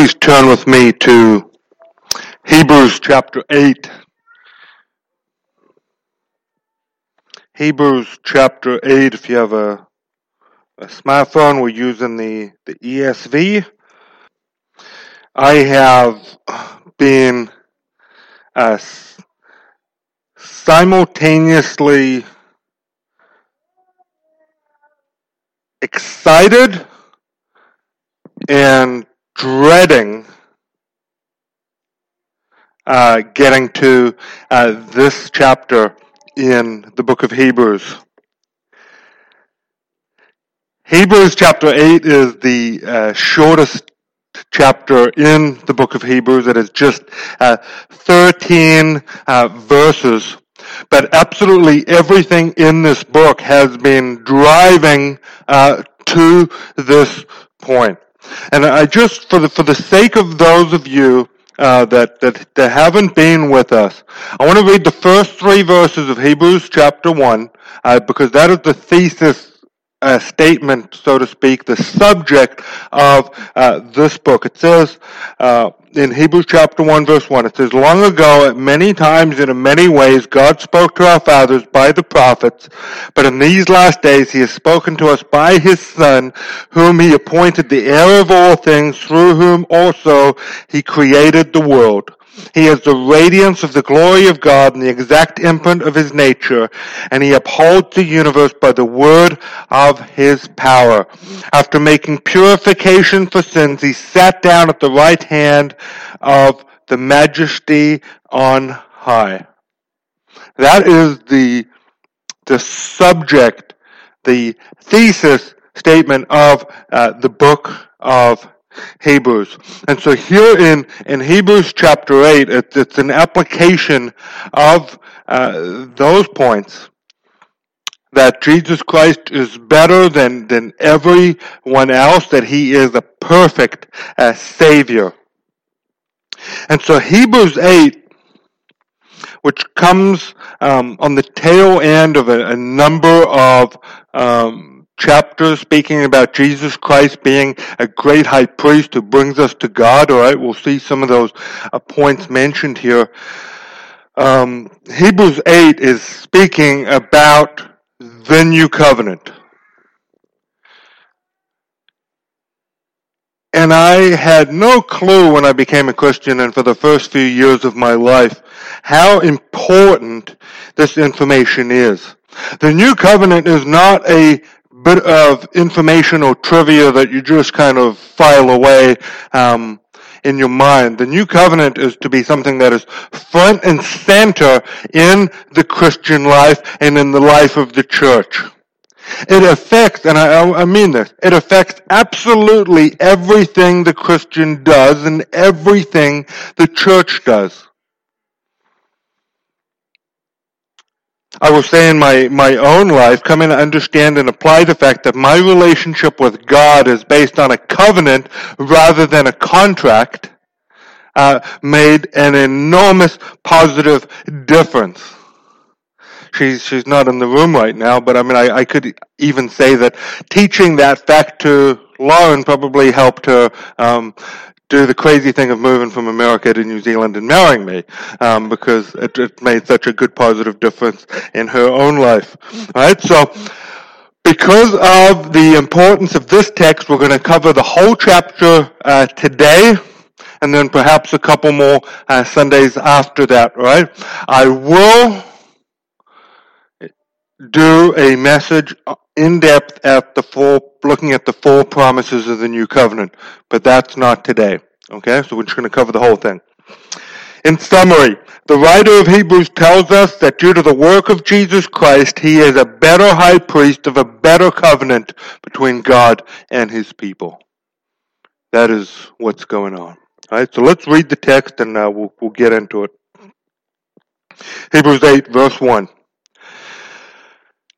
please turn with me to Hebrews chapter 8. Hebrews chapter 8, if you have a, a smartphone, we're using the, the ESV. I have been uh, simultaneously excited and dreading uh, getting to uh, this chapter in the book of Hebrews. Hebrews chapter 8 is the uh, shortest chapter in the book of Hebrews. It is just uh, 13 uh, verses. But absolutely everything in this book has been driving uh, to this point. And I just, for the, for the sake of those of you uh, that, that, that haven't been with us, I want to read the first three verses of Hebrews chapter 1, uh, because that is the thesis uh, statement, so to speak, the subject of uh, this book. It says uh, in Hebrews chapter 1 verse 1, it says, Long ago, at many times and in many ways, God spoke to our fathers by the prophets, but in these last days he has spoken to us by his Son, whom he appointed the heir of all things, through whom also he created the world. He is the radiance of the glory of God and the exact imprint of his nature, and he upholds the universe by the word of his power. After making purification for sins, he sat down at the right hand of the majesty on high. That is the, the subject, the thesis statement of uh, the book of Hebrews. And so here in, in Hebrews chapter 8, it's, it's an application of uh, those points that Jesus Christ is better than, than everyone else, that he is a perfect uh, Savior. And so Hebrews 8, which comes um, on the tail end of a, a number of um, chapter speaking about Jesus Christ being a great high priest who brings us to God. All right, we'll see some of those uh, points mentioned here. Um, Hebrews 8 is speaking about the new covenant. And I had no clue when I became a Christian and for the first few years of my life how important this information is. The new covenant is not a bit of information or trivia that you just kind of file away um, in your mind. The new covenant is to be something that is front and center in the Christian life and in the life of the church. It affects, and I, I, mean this, it affects absolutely everything the Christian does and everything the church does. I will say in my, my own life, coming to understand and apply the fact that my relationship with God is based on a covenant rather than a contract, uh, made an enormous positive difference. She's, she's not in the room right now, but I mean, I, I could even say that teaching that fact to Lauren probably helped her um, do the crazy thing of moving from America to New Zealand and marrying me, um, because it, it, made such a good positive difference in her own life. Right? so because of the importance of this text, we're going to cover the whole chapter uh, today, and then perhaps a couple more uh, Sundays after that. right? I will do a message in depth at the full, looking at the full promises of the new covenant, but that's not today. Okay, so we're just going to cover the whole thing. In summary, the writer of Hebrews tells us that due to the work of Jesus Christ, he is a better high priest of a better covenant between God and his people. That is what's going on. All right, so let's read the text and uh, we'll, we'll get into it. Hebrews 8, verse 1.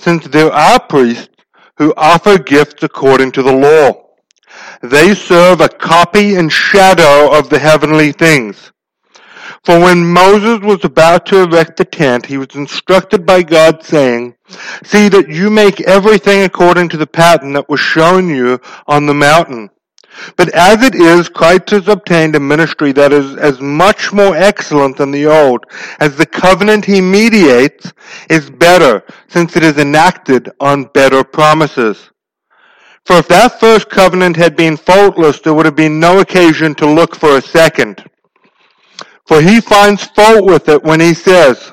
since there are priests who offer gifts according to the law. They serve a copy and shadow of the heavenly things. For when Moses was about to erect the tent, he was instructed by God saying, See that you make everything according to the pattern that was shown you on the mountain. But as it is, Christ has obtained a ministry that is as much more excellent than the old, as the covenant he mediates is better, since it is enacted on better promises. For if that first covenant had been faultless, there would have been no occasion to look for a second. For he finds fault with it when he says,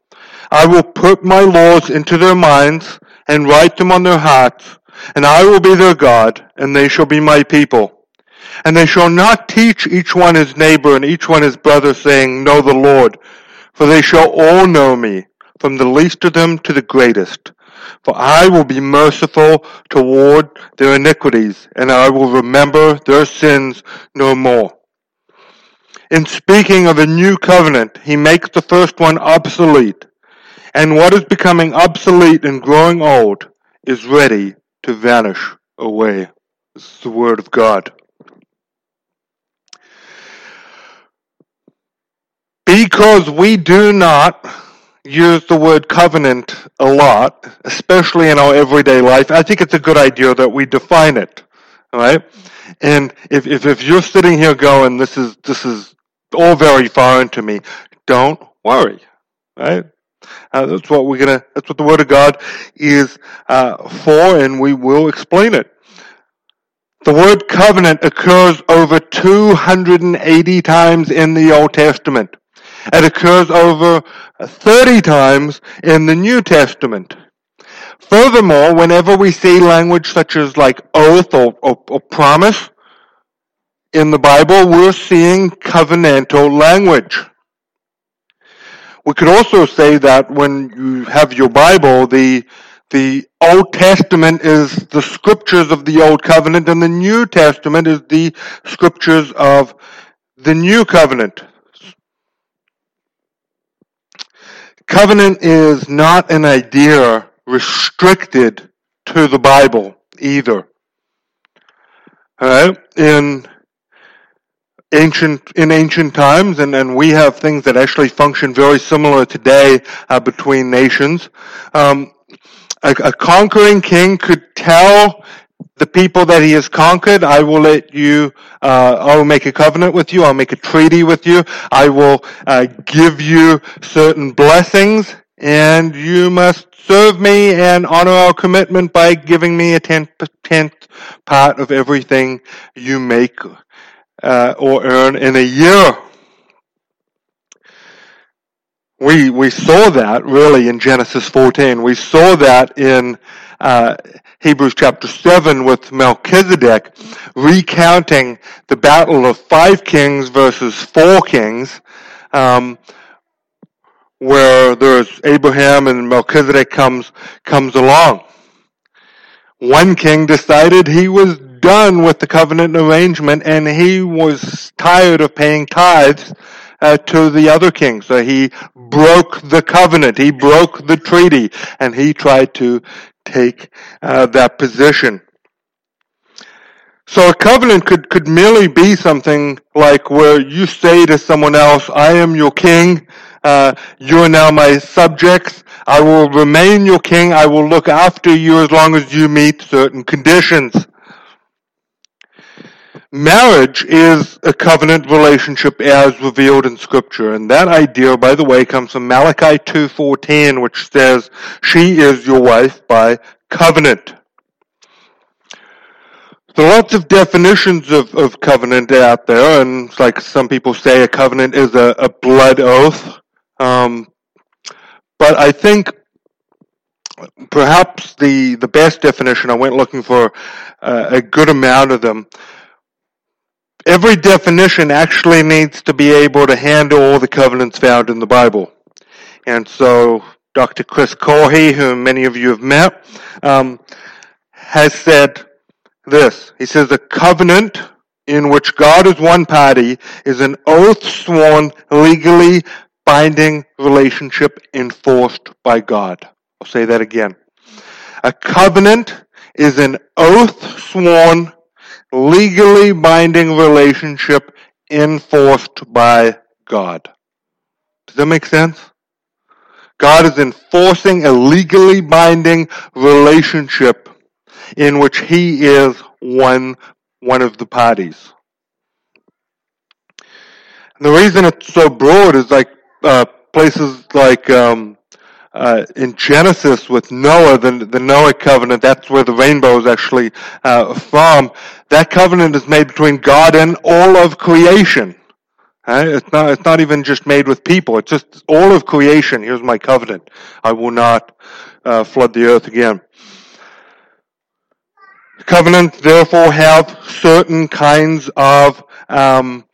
I will put my laws into their minds and write them on their hearts, and I will be their God, and they shall be my people. And they shall not teach each one his neighbor and each one his brother, saying, Know the Lord, for they shall all know me, from the least of them to the greatest. For I will be merciful toward their iniquities, and I will remember their sins no more. In speaking of a new covenant, he makes the first one obsolete, and what is becoming obsolete and growing old is ready to vanish away. This is the word of God. Because we do not use the word covenant a lot, especially in our everyday life, I think it's a good idea that we define it. All right? And if, if, if you're sitting here going, this is, this is all very foreign to me, don't worry. Right? Uh, that's what we're gonna, that's what the Word of God is, uh, for, and we will explain it. The word covenant occurs over 280 times in the Old Testament. It occurs over 30 times in the New Testament. Furthermore, whenever we see language such as like oath or, or, or promise in the Bible, we're seeing covenantal language. We could also say that when you have your Bible, the the Old Testament is the scriptures of the Old Covenant, and the New Testament is the scriptures of the New Covenant. Covenant is not an idea restricted to the Bible either. Alright? In ancient in ancient times and, and we have things that actually function very similar today uh, between nations. Um, a, a, conquering king could tell the people that he has conquered, I will let you, uh, I will make a covenant with you, I'll make a treaty with you, I will uh, give you certain blessings, and you must serve me and honor our commitment by giving me a tenth, tenth part of everything you make uh, or earn in a year. We, we saw that really in Genesis 14. We saw that in uh, Hebrews chapter 7 with Melchizedek recounting the battle of five kings versus four kings, um, where there's Abraham and Melchizedek comes, comes along. One king decided he was done with the covenant arrangement and he was tired of paying tithes uh, to the other king. So he broke the covenant. He broke the treaty and he tried to take uh, that position. So a covenant could, could merely be something like where you say to someone else, I am your king, uh, you are now my subjects, I will remain your king, I will look after you as long as you meet certain conditions. Marriage is a covenant relationship as revealed in scripture. And that idea, by the way, comes from Malachi 2.14, which says, she is your wife by covenant. There are lots of definitions of, of covenant out there, and like some people say a covenant is a, a blood oath. Um, but I think perhaps the, the best definition, I went looking for uh, a good amount of them. Every definition actually needs to be able to handle all the covenants found in the Bible. And so Dr. Chris Corey, whom many of you have met, um, has said this. He says a covenant in which God is one party is an oath sworn legally binding relationship enforced by God. I'll say that again. A covenant is an oath sworn legally binding relationship enforced by God. Does that make sense? God is enforcing a legally binding relationship in which he is one, one of the parties. And the reason it's so broad is like uh, places like um, uh, in Genesis with Noah, the, the Noah covenant, that's where the rainbow is actually uh, from. That covenant is made between God and all of creation. Right? It's not. It's not even just made with people. It's just all of creation. Here's my covenant. I will not uh, flood the earth again. Covenants therefore have certain kinds of um,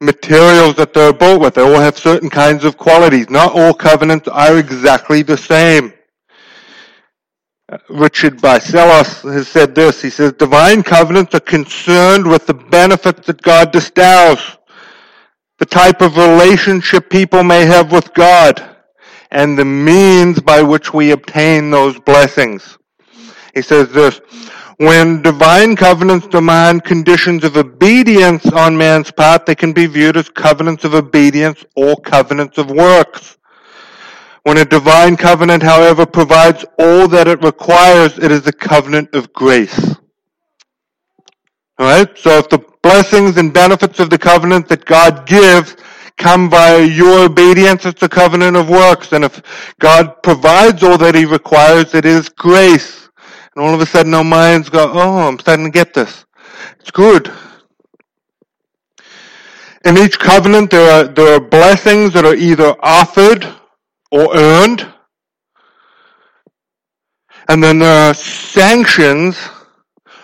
materials that they're built with. They all have certain kinds of qualities. Not all covenants are exactly the same. Uh, Richard Barcellos has said this. He says, divine covenants are concerned with the benefits that God bestows, the type of relationship people may have with God, and the means by which we obtain those blessings. He says this, when divine covenants demand conditions of obedience on man's part, they can be viewed as covenants of obedience or covenants of works. When a divine covenant, however, provides all that it requires, it is a covenant of grace. Alright? So if the blessings and benefits of the covenant that God gives come via your obedience, it's a covenant of works. And if God provides all that He requires, it is grace. And all of a sudden our minds go, oh, I'm starting to get this. It's good. In each covenant, there are, there are blessings that are either offered or earned. And then there are sanctions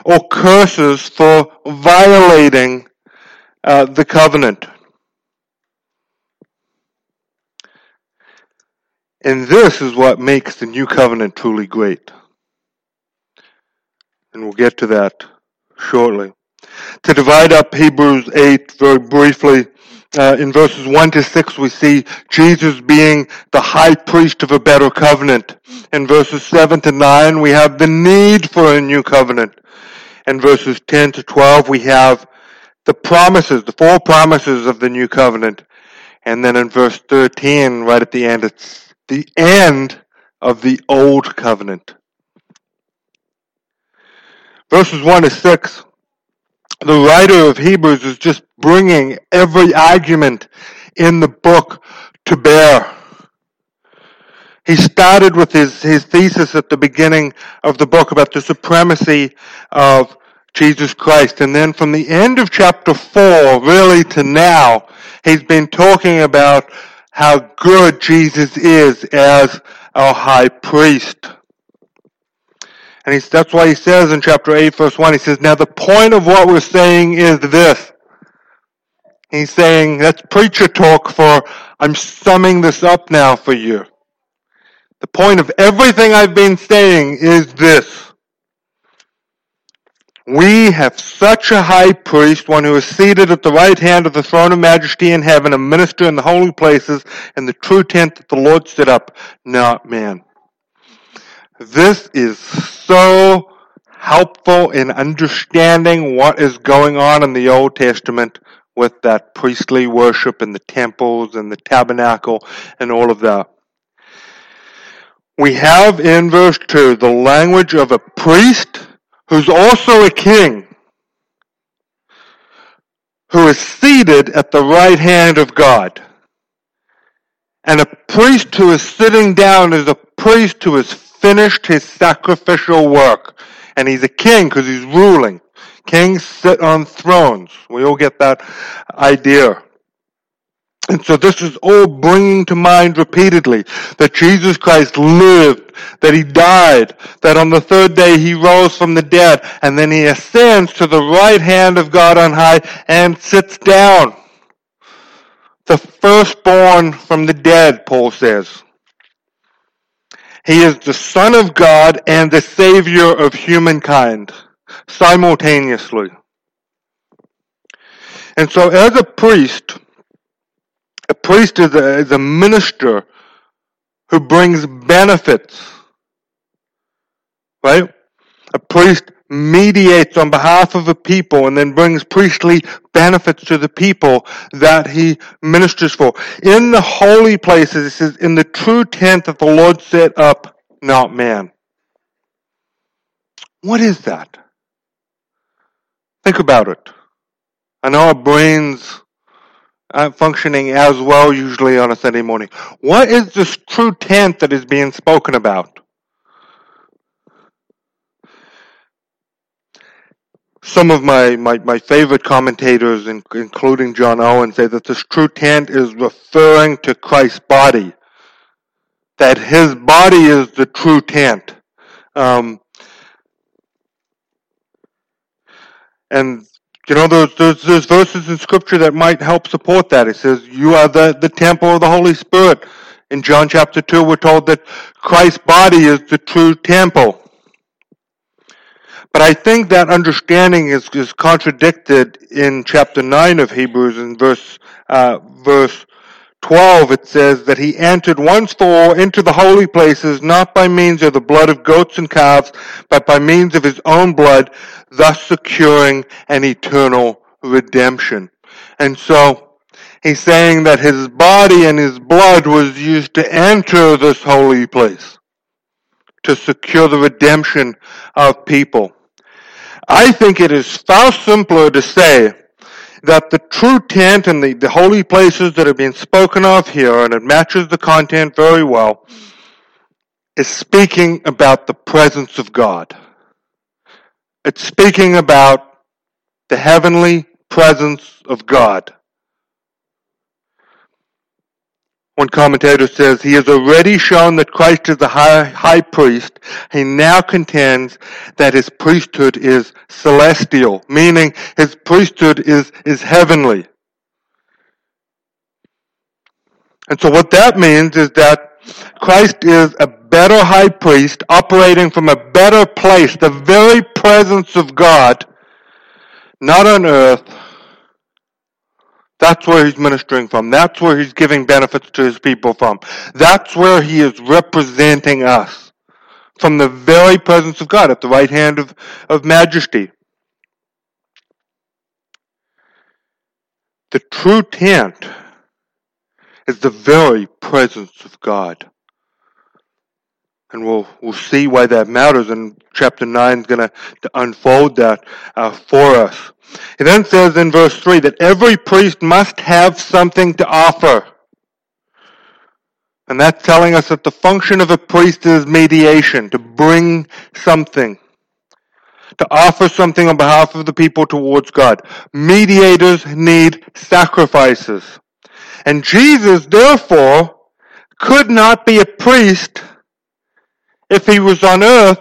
or curses for violating uh, the covenant. And this is what makes the new covenant truly great and we'll get to that shortly. To divide up Hebrews 8 very briefly, uh, in verses 1 to 6 we see Jesus being the high priest of a better covenant. In verses 7 to 9 we have the need for a new covenant. In verses 10 to 12 we have the promises, the four promises of the new covenant. And then in verse 13, right at the end, it's the end of the old covenant verses 1 to 6, the writer of Hebrews is just bringing every argument in the book to bear. He started with his, his thesis at the beginning of the book about the supremacy of Jesus Christ. And then from the end of chapter 4, really to now, he's been talking about how good Jesus is as our high priest. And that's why he says in chapter 8, verse 1, he says, Now the point of what we're saying is this. He's saying, that's preacher talk for, I'm summing this up now for you. The point of everything I've been saying is this. We have such a high priest, one who is seated at the right hand of the throne of majesty in heaven, a minister in the holy places, and the true tent that the Lord set up, not man. This is so helpful in understanding what is going on in the Old Testament with that priestly worship in the temples and the tabernacle and all of that. We have in verse 2 the language of a priest who's also a king who is seated at the right hand of God. And a priest who is sitting down is a priest who is finished his sacrificial work. And he's a king because he's ruling. Kings sit on thrones. We all get that idea. And so this is all bringing to mind repeatedly that Jesus Christ lived, that he died, that on the third day he rose from the dead, and then he ascends to the right hand of God on high and sits down. The firstborn from the dead, Paul says. He is the Son of God and the Savior of humankind simultaneously. And so as a priest, a priest is a, is a minister who brings benefits. Right? A priest mediates on behalf of a people and then brings priestly benefits to the people that he ministers for. In the holy places, it says, in the true tent that the Lord set up, not man. What is that? Think about it. I know our brains aren't functioning as well usually on a Sunday morning. What is this true tent that is being spoken about? Some of my, my, my favorite commentators, including John Owen, say that this true tent is referring to Christ's body. That his body is the true tent. Um, and you know, there's, there's, there's verses in scripture that might help support that. It says, you are the, the temple of the Holy Spirit. In John chapter 2, we're told that Christ's body is the true temple. But I think that understanding is, is contradicted in chapter 9 of Hebrews in verse, uh, verse 12. It says that he entered once for all into the holy places, not by means of the blood of goats and calves, but by means of his own blood, thus securing an eternal redemption. And so, he's saying that his body and his blood was used to enter this holy place to secure the redemption of people. I think it is far simpler to say that the true tent and the, the holy places that are being spoken of here, and it matches the content very well, is speaking about the presence of God. It's speaking about the heavenly presence of God. One commentator says, He has already shown that Christ is the high, high priest. He now contends that his priesthood is celestial, meaning his priesthood is, is heavenly. And so what that means is that Christ is a better high priest operating from a better place, the very presence of God, not on earth, that's where he's ministering from. That's where he's giving benefits to his people from. That's where he is representing us from the very presence of God at the right hand of, of majesty. The true tent is the very presence of God. And we'll, we'll see why that matters, and chapter 9 is going to unfold that uh, for us. He then says in verse 3 that every priest must have something to offer. And that's telling us that the function of a priest is mediation, to bring something, to offer something on behalf of the people towards God. Mediators need sacrifices. And Jesus, therefore, could not be a priest if he was on earth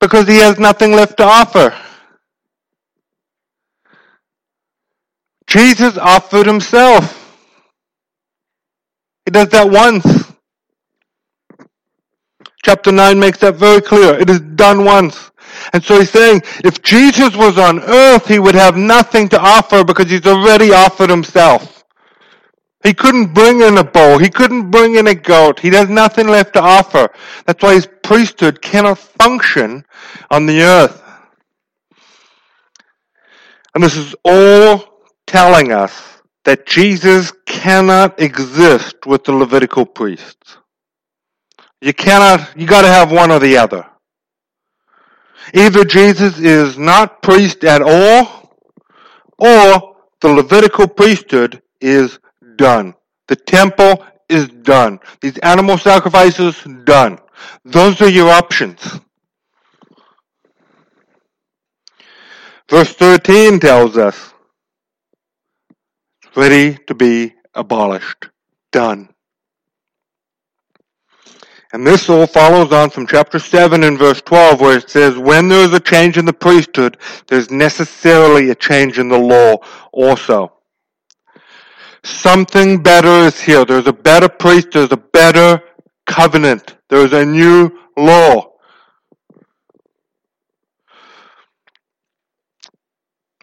because he has nothing left to offer. Jesus offered himself. He does that once. Chapter 9 makes that very clear. It is done once. And so he's saying, if Jesus was on earth, he would have nothing to offer because he's already offered himself. He couldn't bring in a bull. He couldn't bring in a goat. He has nothing left to offer. That's why his priesthood cannot function on the earth. And this is all telling us that Jesus cannot exist with the Levitical priests. You cannot, you gotta have one or the other. Either Jesus is not priest at all, or the Levitical priesthood is done. The temple is done. These animal sacrifices, done. Those are your options. Verse 13 tells us, ready to be abolished, done. And this all follows on from chapter 7 and verse 12 where it says, when there is a change in the priesthood, there's necessarily a change in the law also. Something better is here. There's a better priest, there's a better covenant. There's a new law.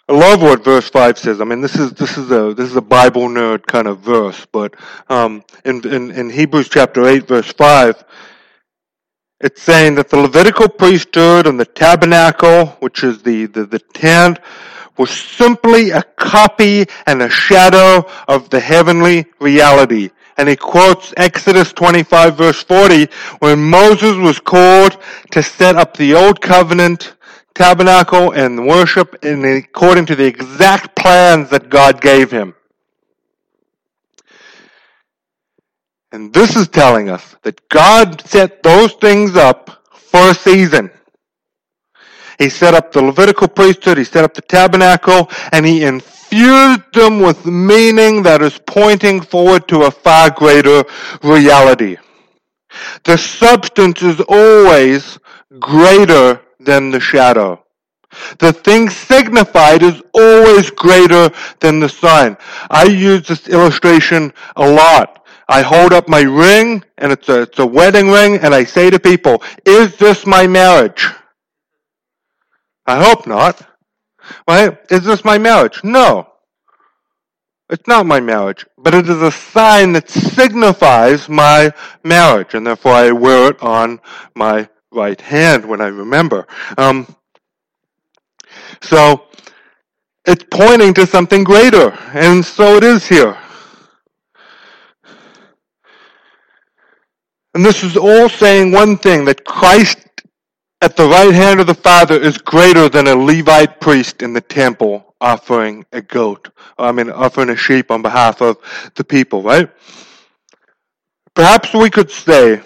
I love what verse five says. I mean, this is this is a this is a Bible nerd kind of verse, but um, in, in in Hebrews chapter eight, verse five, it's saying that the Levitical priesthood and the tabernacle, which is the the, the tent, was simply a copy and a shadow of the heavenly reality. And he quotes Exodus 25 verse 40 when Moses was called to set up the old covenant tabernacle and worship in according to the exact plans that God gave him. And this is telling us that God set those things up for a season. He set up the Levitical priesthood, he set up the tabernacle, and he infused them with meaning that is pointing forward to a far greater reality. The substance is always greater than the shadow. The thing signified is always greater than the sign. I use this illustration a lot. I hold up my ring, and it's a, it's a wedding ring, and I say to people, is this my marriage? I hope not. Right? Is this my marriage? No. It's not my marriage, but it is a sign that signifies my marriage, and therefore I wear it on my right hand when I remember. Um, so it's pointing to something greater, and so it is here. And this is all saying one thing that Christ at the right hand of the Father is greater than a Levite priest in the temple offering a goat. I mean, offering a sheep on behalf of the people, right? Perhaps we could say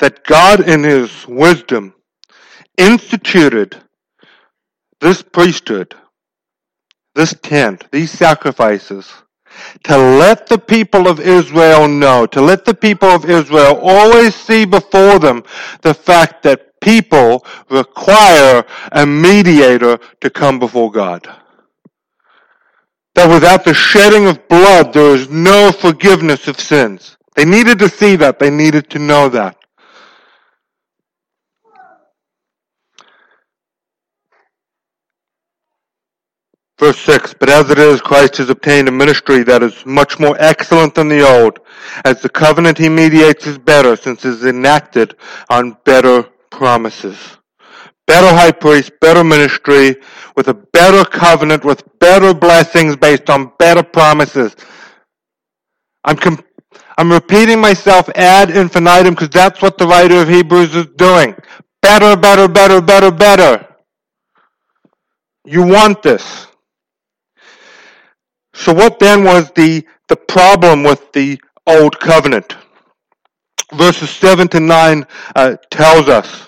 that God in His wisdom instituted this priesthood, this tent, these sacrifices, to let the people of Israel know, to let the people of Israel always see before them the fact that people require a mediator to come before God. That without the shedding of blood, there is no forgiveness of sins. They needed to see that. They needed to know that. Verse 6, But as it is, Christ has obtained a ministry that is much more excellent than the old, as the covenant he mediates is better, since it is enacted on better promises. Better high priest, better ministry, with a better covenant, with better blessings based on better promises. I'm, com- I'm repeating myself ad infinitum because that's what the writer of Hebrews is doing. Better, better, better, better, better. You want this. So what then was the, the problem with the old covenant? Verses 7 to 9 uh, tells us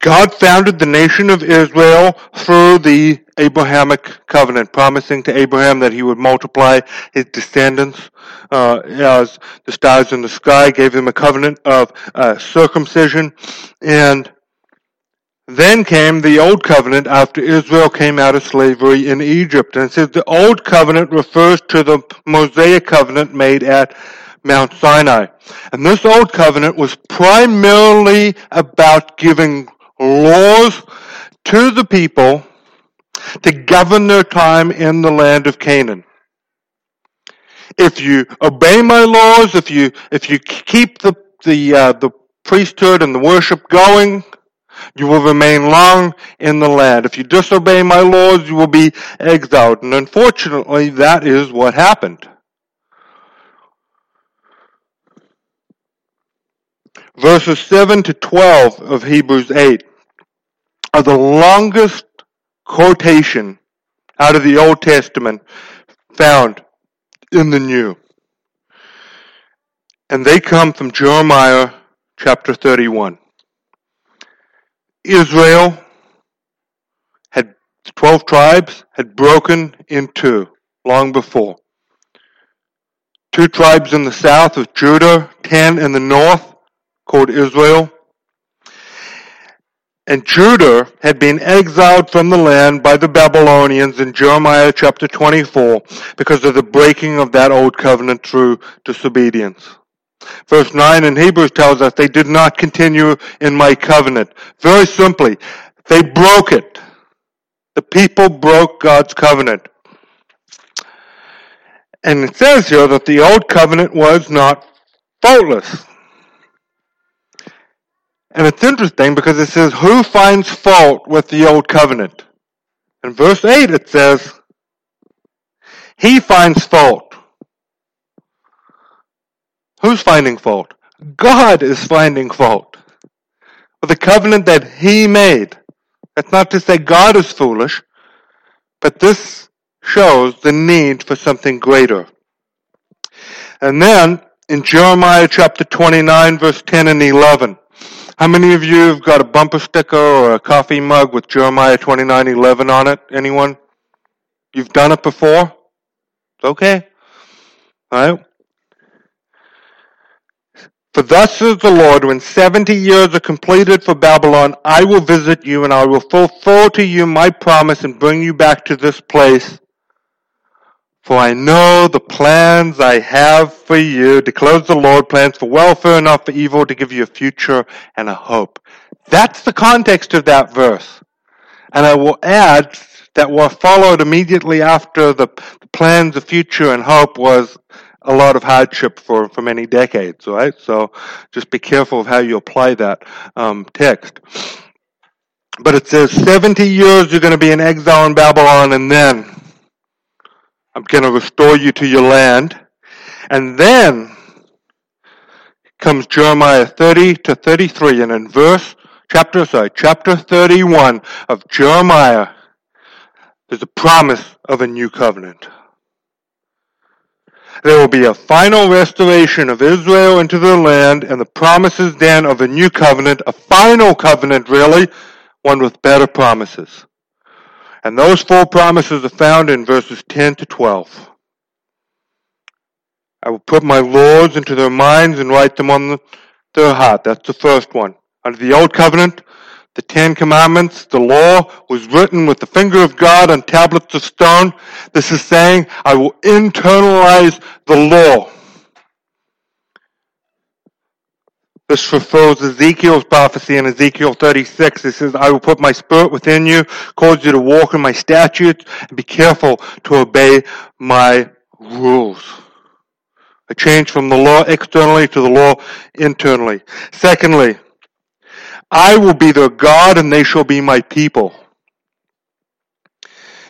God founded the nation of Israel through the Abrahamic covenant, promising to Abraham that he would multiply his descendants uh, as the stars in the sky, gave him a covenant of uh, circumcision, and then came the Old Covenant after Israel came out of slavery in Egypt. And it says the Old Covenant refers to the Mosaic Covenant made at Mount Sinai. And this Old Covenant was primarily about giving laws to the people to govern their time in the land of Canaan. If you obey my laws, if you, if you keep the, the, uh, the priesthood and the worship going, you will remain long in the land. If you disobey my laws, you will be exiled. And unfortunately, that is what happened. Verses 7 to 12 of Hebrews 8 are the longest quotation out of the Old Testament found in the New. And they come from Jeremiah chapter 31. Israel had twelve tribes had broken in two long before. Two tribes in the south of Judah, ten in the north, called Israel. And Judah had been exiled from the land by the Babylonians in Jeremiah chapter 24 because of the breaking of that old covenant through disobedience. Verse 9 in Hebrews tells us they did not continue in my covenant. Very simply, they broke it. The people broke God's covenant. And it says here that the old covenant was not faultless. And it's interesting because it says, Who finds fault with the old covenant? In verse 8 it says, He finds fault. Who's finding fault? God is finding fault. With the covenant that He made. That's not to say God is foolish, but this shows the need for something greater. And then in Jeremiah chapter 29 verse 10 and 11, how many of you have got a bumper sticker or a coffee mug with Jeremiah 29:11 on it? Anyone? You've done it before? It's okay. All right. For thus says the Lord, when seventy years are completed for Babylon, I will visit you and I will fulfill to you my promise and bring you back to this place for I know the plans I have for you, declares the Lord, plans for welfare, not for evil, to give you a future and a hope. That's the context of that verse. And I will add that what followed immediately after the plans of future and hope was a lot of hardship for, for many decades, right? So just be careful of how you apply that um, text. But it says 70 years you're going to be in exile in Babylon and then I'm going to restore you to your land. And then comes Jeremiah 30 to 33. And in verse, chapter, sorry, chapter 31 of Jeremiah, there's a promise of a new covenant. There will be a final restoration of Israel into their land and the promises then of a new covenant, a final covenant really, one with better promises. And those four promises are found in verses 10 to 12. I will put my laws into their minds and write them on their heart. That's the first one. Under the Old Covenant, the Ten Commandments, the law was written with the finger of God on tablets of stone. This is saying, I will internalize the law. This fulfills Ezekiel's prophecy in Ezekiel 36. It says, I will put my spirit within you, cause you to walk in my statutes, and be careful to obey my rules. A change from the law externally to the law internally. Secondly, I will be their God and they shall be my people.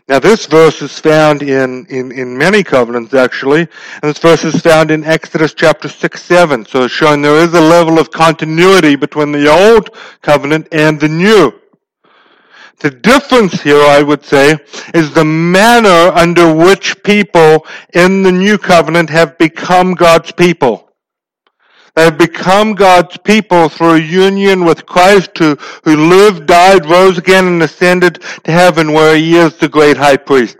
Now this verse is found in, in, in many covenants actually, and this verse is found in Exodus chapter 6, 7. So it's showing there is a level of continuity between the old covenant and the new. The difference here, I would say, is the manner under which people in the new covenant have become God's people. They have become God's people through union with Christ who, who lived, died, rose again, and ascended to heaven where he is the great high priest.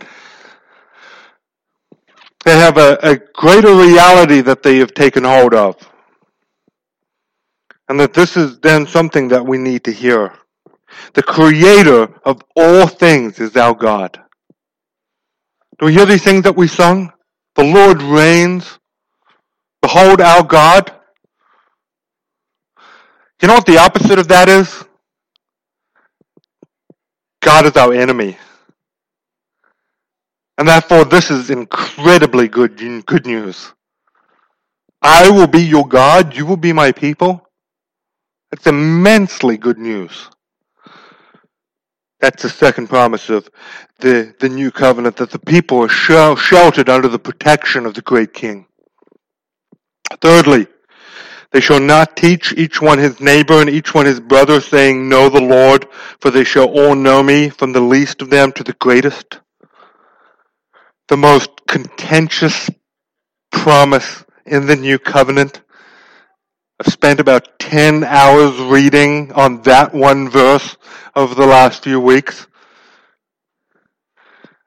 They have a, a greater reality that they have taken hold of. And that this is then something that we need to hear. The creator of all things is our God. Do we hear these things that we sung? The Lord reigns. Behold our God. You know what the opposite of that is? God is our enemy. And therefore, this is incredibly good, good news. I will be your God, you will be my people. It's immensely good news. That's the second promise of the, the new covenant, that the people are sheltered under the protection of the great king. Thirdly, they shall not teach each one his neighbor and each one his brother, saying, Know the Lord, for they shall all know me, from the least of them to the greatest. The most contentious promise in the new covenant. I've spent about 10 hours reading on that one verse over the last few weeks.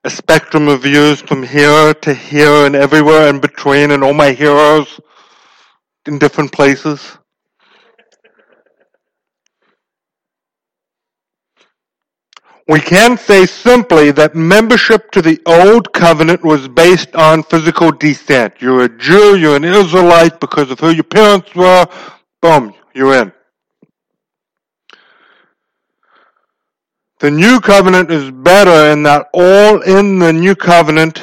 a spectrum of views from here to here and everywhere in between and all my heroes in different places. We can say simply that membership to the old covenant was based on physical descent. You're a Jew, you're an Israelite because of who your parents were, boom, you're in. The new covenant is better in that all in the new covenant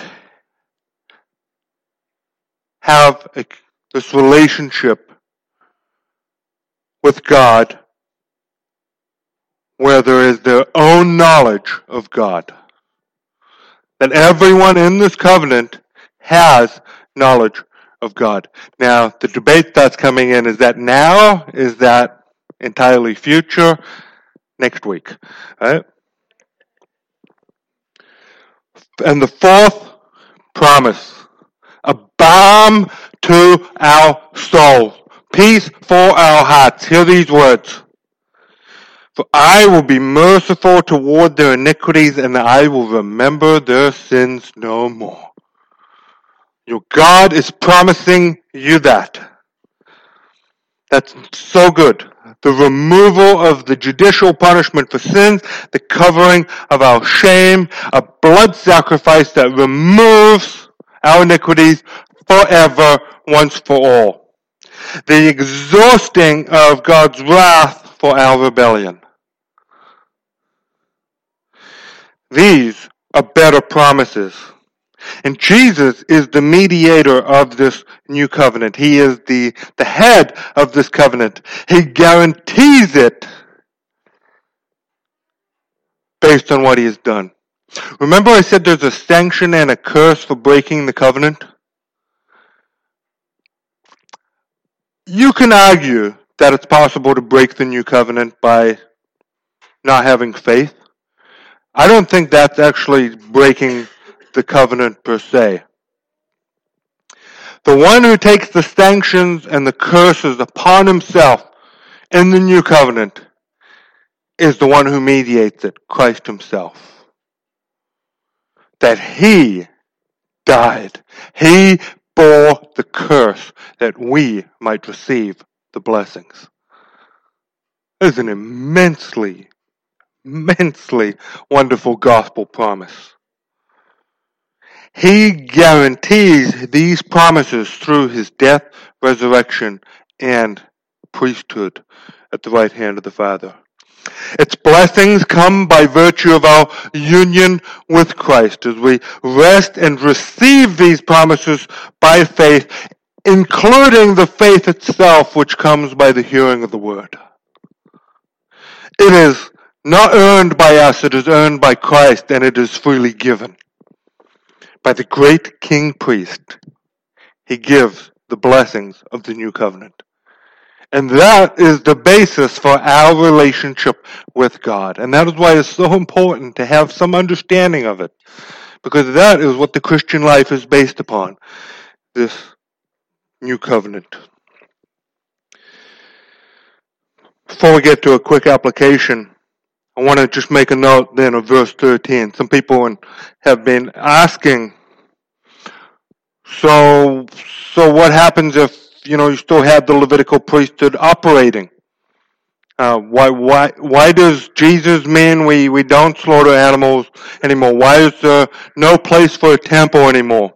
have a, this relationship with God where there is their own knowledge of God. That everyone in this covenant has knowledge of God. Now, the debate that's coming in is that now? Is that entirely future? Next week. Right? And the fourth promise. A balm to our soul. Peace for our hearts. Hear these words. For I will be merciful toward their iniquities, and I will remember their sins no more. Your God is promising you that. That's so good. The removal of the judicial punishment for sins, the covering of our shame, a blood sacrifice that removes our iniquities forever, once for all. The exhausting of God's wrath for our rebellion. These are better promises. And Jesus is the mediator of this new covenant. He is the, the head of this covenant. He guarantees it based on what he has done. Remember I said there's a sanction and a curse for breaking the covenant? You can argue that it's possible to break the new covenant by not having faith. I don't think that's actually breaking the covenant per se. The one who takes the sanctions and the curses upon himself in the new covenant is the one who mediates it, Christ himself. That he died. He bore the curse that we might receive the blessings. It is an immensely immensely wonderful gospel promise. He guarantees these promises through his death, resurrection, and priesthood at the right hand of the Father. Its blessings come by virtue of our union with Christ as we rest and receive these promises by faith, including the faith itself which comes by the hearing of the word. It is not earned by us, it is earned by Christ, and it is freely given. By the great King Priest, he gives the blessings of the new covenant. And that is the basis for our relationship with God. And that is why it's so important to have some understanding of it. Because that is what the Christian life is based upon. This new covenant. Before we get to a quick application, I want to just make a note then of verse 13. Some people have been asking, so, so what happens if, you know, you still have the Levitical priesthood operating? Uh, why, why, why does Jesus mean we, we don't slaughter animals anymore? Why is there no place for a temple anymore?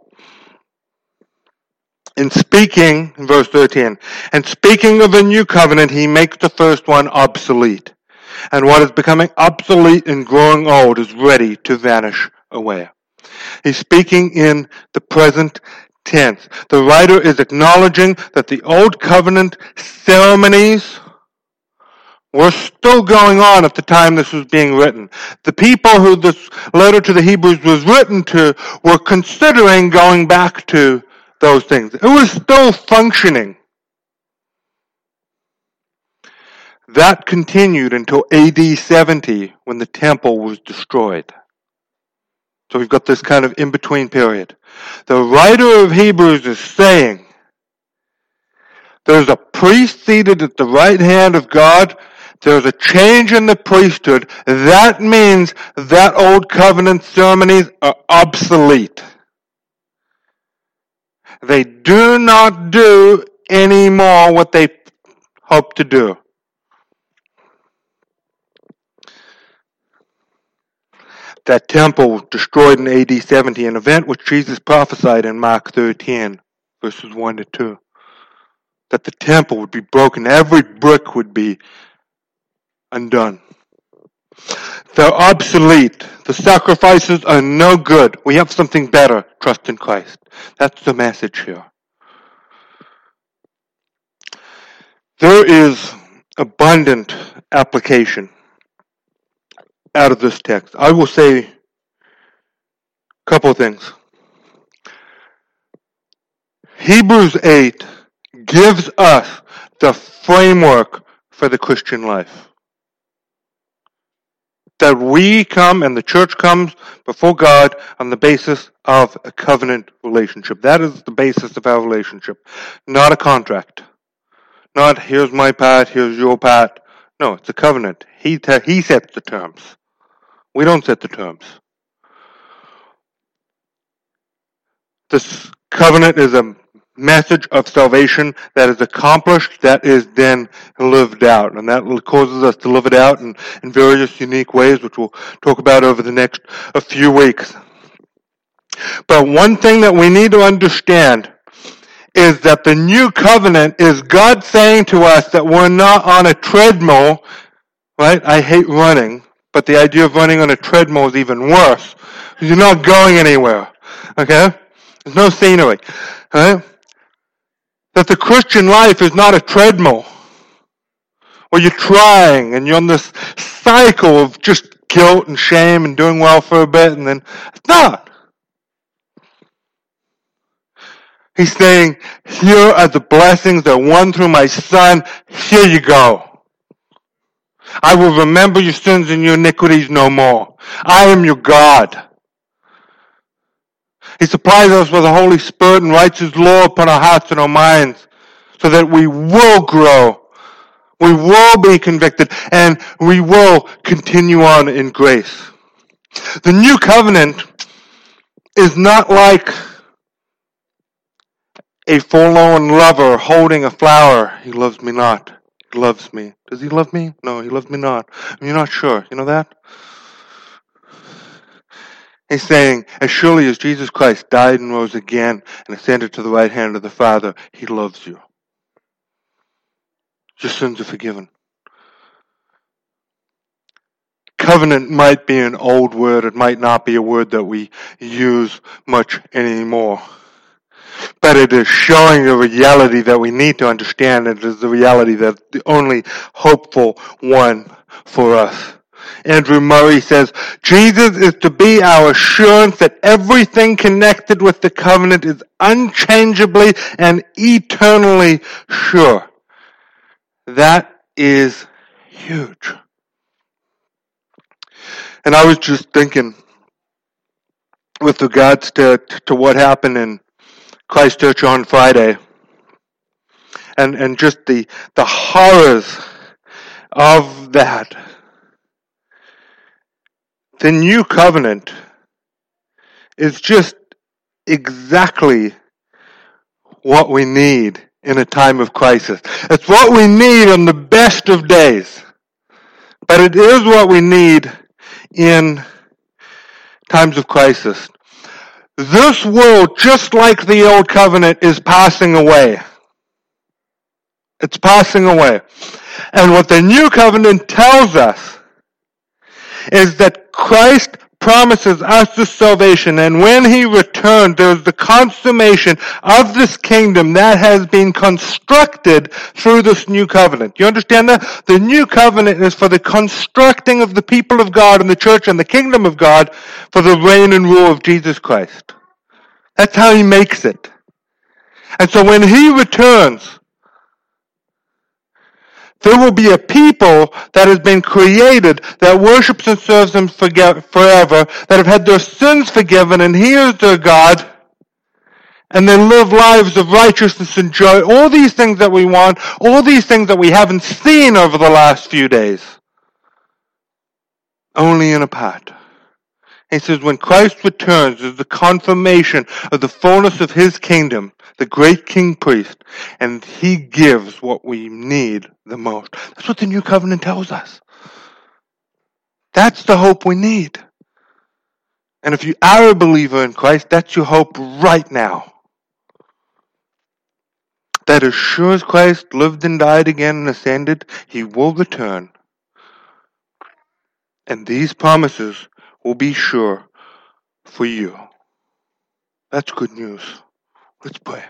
In speaking, verse 13, and speaking of a new covenant, he makes the first one obsolete and what is becoming obsolete and growing old is ready to vanish away. He's speaking in the present tense. The writer is acknowledging that the old covenant ceremonies were still going on at the time this was being written. The people who this letter to the Hebrews was written to were considering going back to those things. It was still functioning. That continued until AD 70 when the temple was destroyed. So we've got this kind of in between period. The writer of Hebrews is saying there's a priest seated at the right hand of God there's a change in the priesthood, that means that old covenant ceremonies are obsolete. They do not do anymore what they hope to do. That temple was destroyed in AD 70, an event which Jesus prophesied in Mark 13, verses 1 to 2. That the temple would be broken, every brick would be undone. They're obsolete. The sacrifices are no good. We have something better. Trust in Christ. That's the message here. There is abundant application out of this text. I will say a couple of things. Hebrews 8 gives us the framework for the Christian life that we come and the church comes before God on the basis of a covenant relationship. That is the basis of our relationship, not a contract. Not here's my part, here's your part. No, it's a covenant. He te- he sets the terms. We don't set the terms. This covenant is a message of salvation that is accomplished, that is then lived out. And that causes us to live it out in, in various unique ways, which we'll talk about over the next a few weeks. But one thing that we need to understand is that the new covenant is God saying to us that we're not on a treadmill, right? I hate running, but the idea of running on a treadmill is even worse. You're not going anywhere. Okay? There's no scenery. Right? That the Christian life is not a treadmill where you're trying and you're on this cycle of just guilt and shame and doing well for a bit and then it's not. He's saying, here are the blessings that won through my son. Here you go. I will remember your sins and your iniquities no more. I am your God. He supplies us with the Holy Spirit and writes His law upon our hearts and our minds so that we will grow. We will be convicted and we will continue on in grace. The new covenant is not like a forlorn lover holding a flower. He loves me not. Loves me. Does he love me? No, he loves me not. You're not sure. You know that? He's saying, as surely as Jesus Christ died and rose again and ascended to the right hand of the Father, He loves you. Your sins are forgiven. Covenant might be an old word. It might not be a word that we use much anymore. It is showing the reality that we need to understand. It is the reality that the only hopeful one for us. Andrew Murray says, Jesus is to be our assurance that everything connected with the covenant is unchangeably and eternally sure. That is huge. And I was just thinking with regards to, to what happened in Christchurch on Friday and, and just the, the horrors of that the new covenant is just exactly what we need in a time of crisis. It's what we need on the best of days. But it is what we need in times of crisis. This world, just like the old covenant, is passing away. It's passing away. And what the new covenant tells us is that Christ promises us the salvation, and when he returns, there's the consummation of this kingdom that has been constructed through this new covenant. You understand that? The new covenant is for the constructing of the people of God and the church and the kingdom of God for the reign and rule of Jesus Christ. That's how he makes it. And so when he returns, there will be a people that has been created that worships and serves Him forever, that have had their sins forgiven, and He is their God, and they live lives of righteousness and joy, all these things that we want, all these things that we haven't seen over the last few days. Only in a part. He says, when Christ returns is the confirmation of the fullness of his kingdom, the great king priest, and he gives what we need the most. That's what the new covenant tells us. That's the hope we need. And if you are a believer in Christ, that's your hope right now. That as sure as Christ lived and died again and ascended, he will return. And these promises will be sure for you. That's good news. Let's pray.